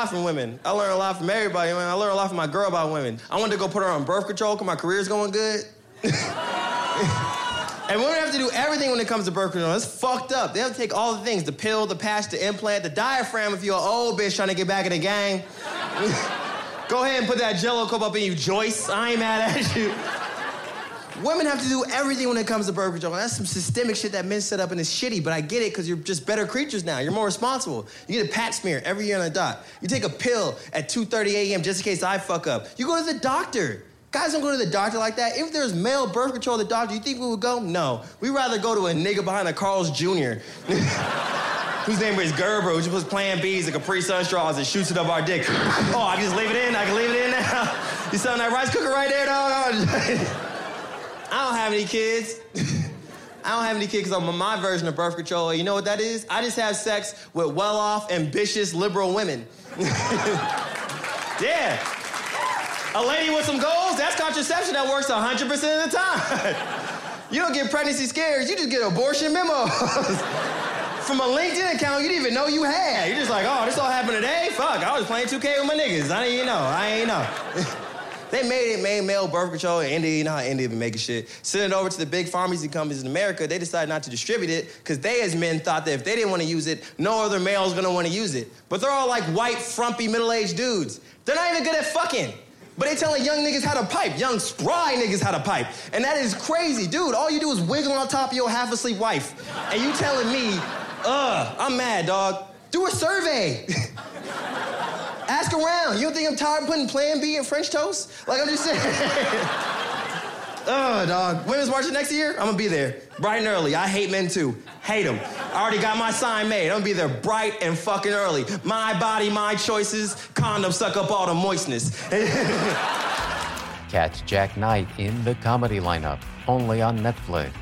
Lot from women. I learned a lot from everybody, man. I learned a lot from my girl about women. I wanted to go put her on birth control because my career's going good. and women have to do everything when it comes to birth control. It's fucked up. They have to take all the things the pill, the patch, the implant, the diaphragm if you're an old bitch trying to get back in the game. go ahead and put that jello cup up in you, Joyce. I ain't mad at you. Women have to do everything when it comes to birth control. That's some systemic shit that men set up and it's shitty, but I get it because you're just better creatures now. You're more responsible. You get a pap smear every year on the dot. You take a pill at 2.30 a.m. just in case I fuck up. You go to the doctor. Guys don't go to the doctor like that. If there's male birth control at the doctor, you think we would go? No. We'd rather go to a nigga behind a Carl's Jr. whose name is Gerber, who just puts Plan Bs and Capri Sun straws and shoots it up our dick. Oh, I can just leave it in. I can leave it in now. You selling that rice cooker right there, dog? I don't have any kids. I don't have any kids because I'm my version of birth control. You know what that is? I just have sex with well-off, ambitious, liberal women. yeah. A lady with some goals, that's contraception that works 100% of the time. you don't get pregnancy scares, you just get abortion memos. From a LinkedIn account you didn't even know you had. You're just like, oh, this all happened today? Fuck, I was playing 2K with my niggas. I didn't even know. I ain't know. They made it, made male birth control in India. You know how India been making shit. Send it over to the big pharmacy companies in America. They decided not to distribute it because they, as men, thought that if they didn't want to use it, no other male is gonna want to use it. But they're all like white, frumpy, middle-aged dudes. They're not even good at fucking. But they telling young niggas how to pipe, young spry niggas how to pipe. And that is crazy. Dude, all you do is wiggle on top of your half-asleep wife. And you telling me, ugh, I'm mad, dog. Do a survey. Ask around. You don't think I'm tired of putting Plan B in French toast? Like I'm just saying. Ugh, oh, dog. Women's marching next year? I'm gonna be there. Bright and early. I hate men too. Hate them. I already got my sign made. I'm gonna be there bright and fucking early. My body, my choices. Condoms suck up all the moistness. Catch Jak Knight in the comedy lineup, only on Netflix.